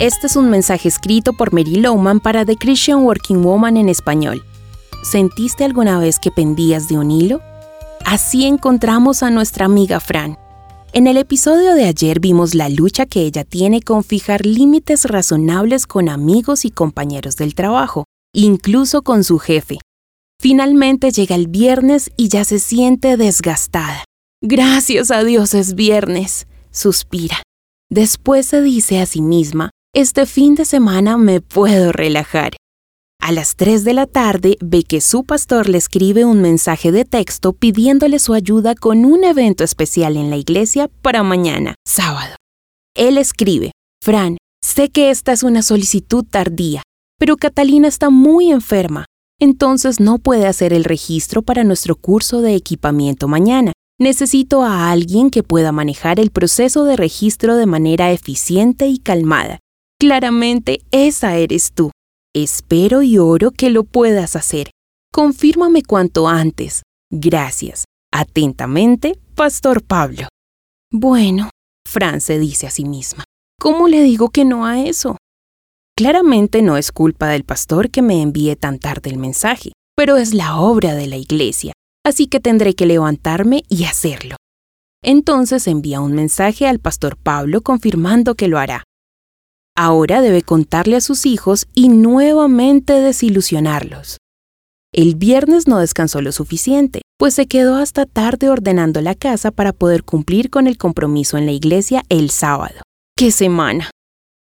Este es un mensaje escrito por Mary Lowman para The Christian Working Woman en español. ¿Sentiste alguna vez que pendías de un hilo? Así encontramos a nuestra amiga Fran. En el episodio de ayer vimos la lucha que ella tiene con fijar límites razonables con amigos y compañeros del trabajo, incluso con su jefe. Finalmente llega el viernes y ya se siente desgastada. Gracias a Dios es viernes, suspira. Después se dice a sí misma, este fin de semana me puedo relajar. A las 3 de la tarde ve que su pastor le escribe un mensaje de texto pidiéndole su ayuda con un evento especial en la iglesia para mañana, sábado. Él escribe, Fran, sé que esta es una solicitud tardía, pero Catalina está muy enferma, entonces no puede hacer el registro para nuestro curso de equipamiento mañana. Necesito a alguien que pueda manejar el proceso de registro de manera eficiente y calmada. Claramente esa eres tú. Espero y oro que lo puedas hacer. Confírmame cuanto antes. Gracias. Atentamente, Pastor Pablo. Bueno, Fran se dice a sí misma. ¿Cómo le digo que no a eso? Claramente no es culpa del pastor que me envíe tan tarde el mensaje, pero es la obra de la iglesia, así que tendré que levantarme y hacerlo. Entonces envía un mensaje al pastor Pablo confirmando que lo hará. Ahora debe contarle a sus hijos y nuevamente desilusionarlos. El viernes no descansó lo suficiente, pues se quedó hasta tarde ordenando la casa para poder cumplir con el compromiso en la iglesia el sábado. ¡Qué semana!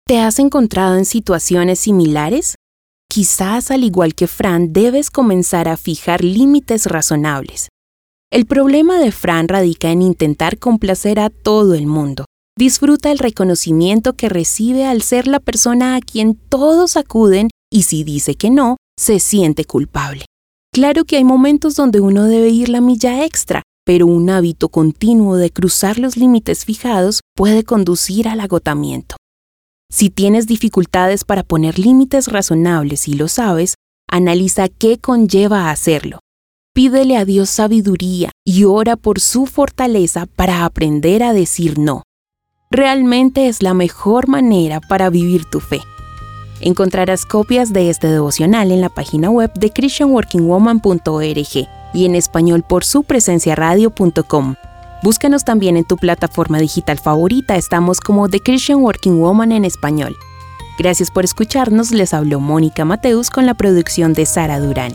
¿Te has encontrado en situaciones similares? Quizás al igual que Fran debes comenzar a fijar límites razonables. El problema de Fran radica en intentar complacer a todo el mundo, disfruta el reconocimiento que recibe al ser la persona a quien todos acuden y si dice que no, se siente culpable. Claro que hay momentos donde uno debe ir la milla extra, pero un hábito continuo de cruzar los límites fijados puede conducir al agotamiento. Si tienes dificultades para poner límites razonables y lo sabes, analiza qué conlleva hacerlo. Pídele a Dios sabiduría y ora por su fortaleza para aprender a decir no realmente es la mejor manera para vivir tu fe. Encontrarás copias de este devocional en la página web de christianworkingwoman.org y en español por su presencia radio.com. Búscanos también en tu plataforma digital favorita, estamos como The Christian Working Woman en español. Gracias por escucharnos, les habló Mónica Mateus con la producción de Sara Durán.